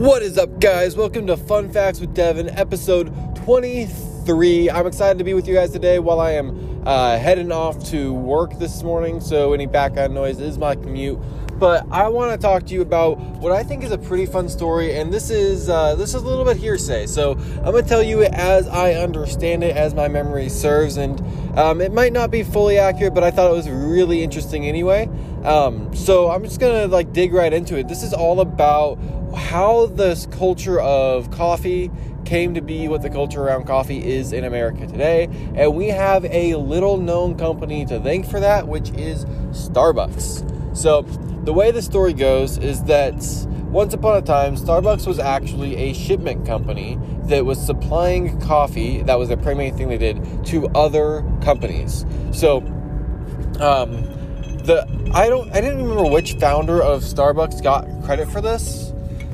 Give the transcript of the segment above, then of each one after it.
What is up, guys? Welcome to Fun Facts with Devin, episode 23. I'm excited to be with you guys today while I am uh, heading off to work this morning. So, any background noise is my commute. But I want to talk to you about what I think is a pretty fun story, and this is uh, this is a little bit hearsay. So I'm gonna tell you as I understand it, as my memory serves, and um, it might not be fully accurate, but I thought it was really interesting anyway. Um, so I'm just gonna like dig right into it. This is all about how this culture of coffee came to be what the culture around coffee is in America today. And we have a little known company to thank for that, which is Starbucks. So, the way the story goes is that once upon a time, Starbucks was actually a shipment company that was supplying coffee, that was the primary thing they did, to other companies. So, um, the I don't I didn't remember which founder of Starbucks got credit for this.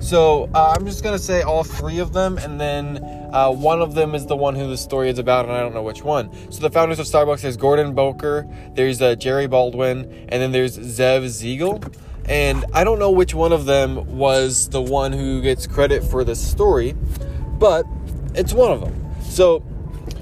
So uh, I'm just gonna say all three of them, and then uh, one of them is the one who the story is about, and I don't know which one. So the founders of Starbucks there's Gordon Bowker, there's uh, Jerry Baldwin, and then there's Zev Siegl. And I don't know which one of them was the one who gets credit for this story, but it's one of them. So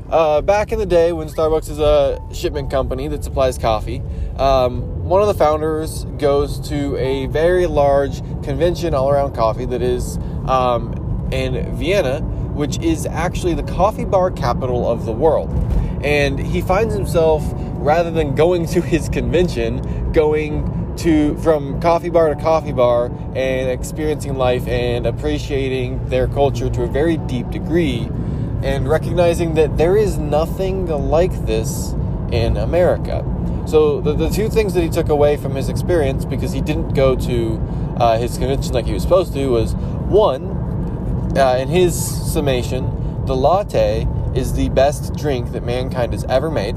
uh, back in the day when Starbucks is a shipment company that supplies coffee, um, one of the founders goes to a very large convention all around coffee that is um, in Vienna, which is actually the coffee bar capital of the world. And he finds himself, rather than going to his convention, going to from coffee bar to coffee bar and experiencing life and appreciating their culture to a very deep degree and recognizing that there is nothing like this in America. So the, the two things that he took away from his experience because he didn't go to uh, his convention like he was supposed to was one, uh, in his summation, the latte is the best drink that mankind has ever made,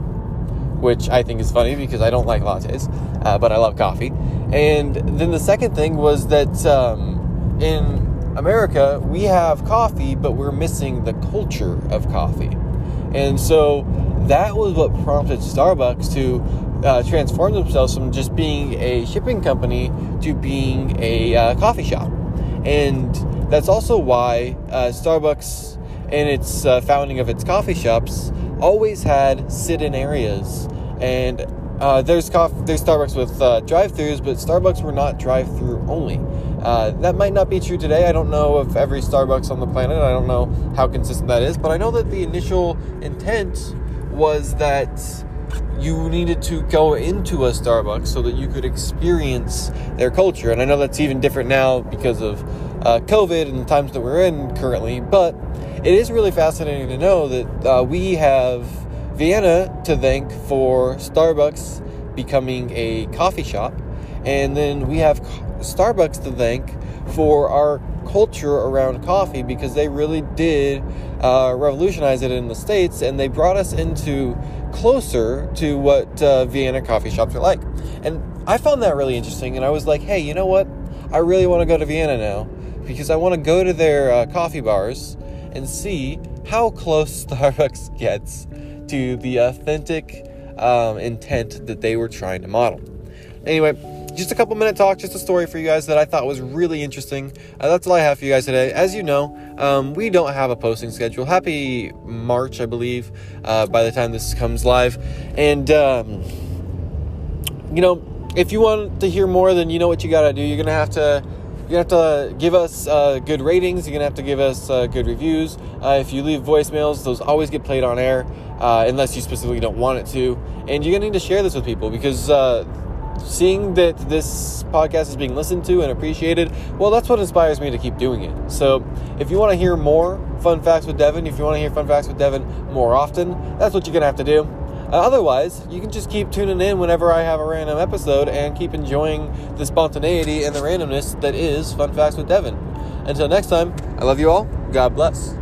which I think is funny because I don't like lattes, uh, but I love coffee. And then the second thing was that um, in America we have coffee, but we're missing the culture of coffee. And so that was what prompted Starbucks to uh, transform themselves from just being a shipping company to being a uh, coffee shop. And that's also why uh, Starbucks, in its uh, founding of its coffee shops, always had sit in areas. And uh, there's, coffee, there's Starbucks with drive throughs, but Starbucks were not drive through only. that might not be true today. I don't know if every Starbucks on the planet, I don't know how consistent that is, but I know that the initial intent was that you needed to go into a Starbucks so that you could experience their culture. And I know that's even different now because of uh, COVID and the times that we're in currently, but it is really fascinating to know that uh, we have Vienna to thank for Starbucks becoming a coffee shop, and then we have Starbucks to thank for our culture around coffee because they really did uh, revolutionize it in the States and they brought us into closer to what uh, Vienna coffee shops are like. And I found that really interesting and I was like, hey, you know what? I really want to go to Vienna now because I want to go to their uh, coffee bars and see how close Starbucks gets to the authentic um, intent that they were trying to model. Anyway, just a couple minute talk, just a story for you guys that I thought was really interesting. Uh, that's all I have for you guys today. As you know, um, we don't have a posting schedule. Happy March, I believe, uh, by the time this comes live. And, um, you know, if you want to hear more, then you know what you got to do. You're going to have to. Gonna have to give us uh, good ratings. You're gonna have to give us uh, good reviews. Uh, if you leave voicemails, those always get played on air, uh, unless you specifically don't want it to. And you're gonna need to share this with people because uh, seeing that this podcast is being listened to and appreciated, well, that's what inspires me to keep doing it. So, if you want to hear more fun facts with Devin, if you want to hear fun facts with Devin more often, that's what you're going to have to do. Uh, otherwise, you can just keep tuning in whenever I have a random episode and keep enjoying the spontaneity and the randomness that is Fun Facts with Devin. Until next time, I love you all. God bless.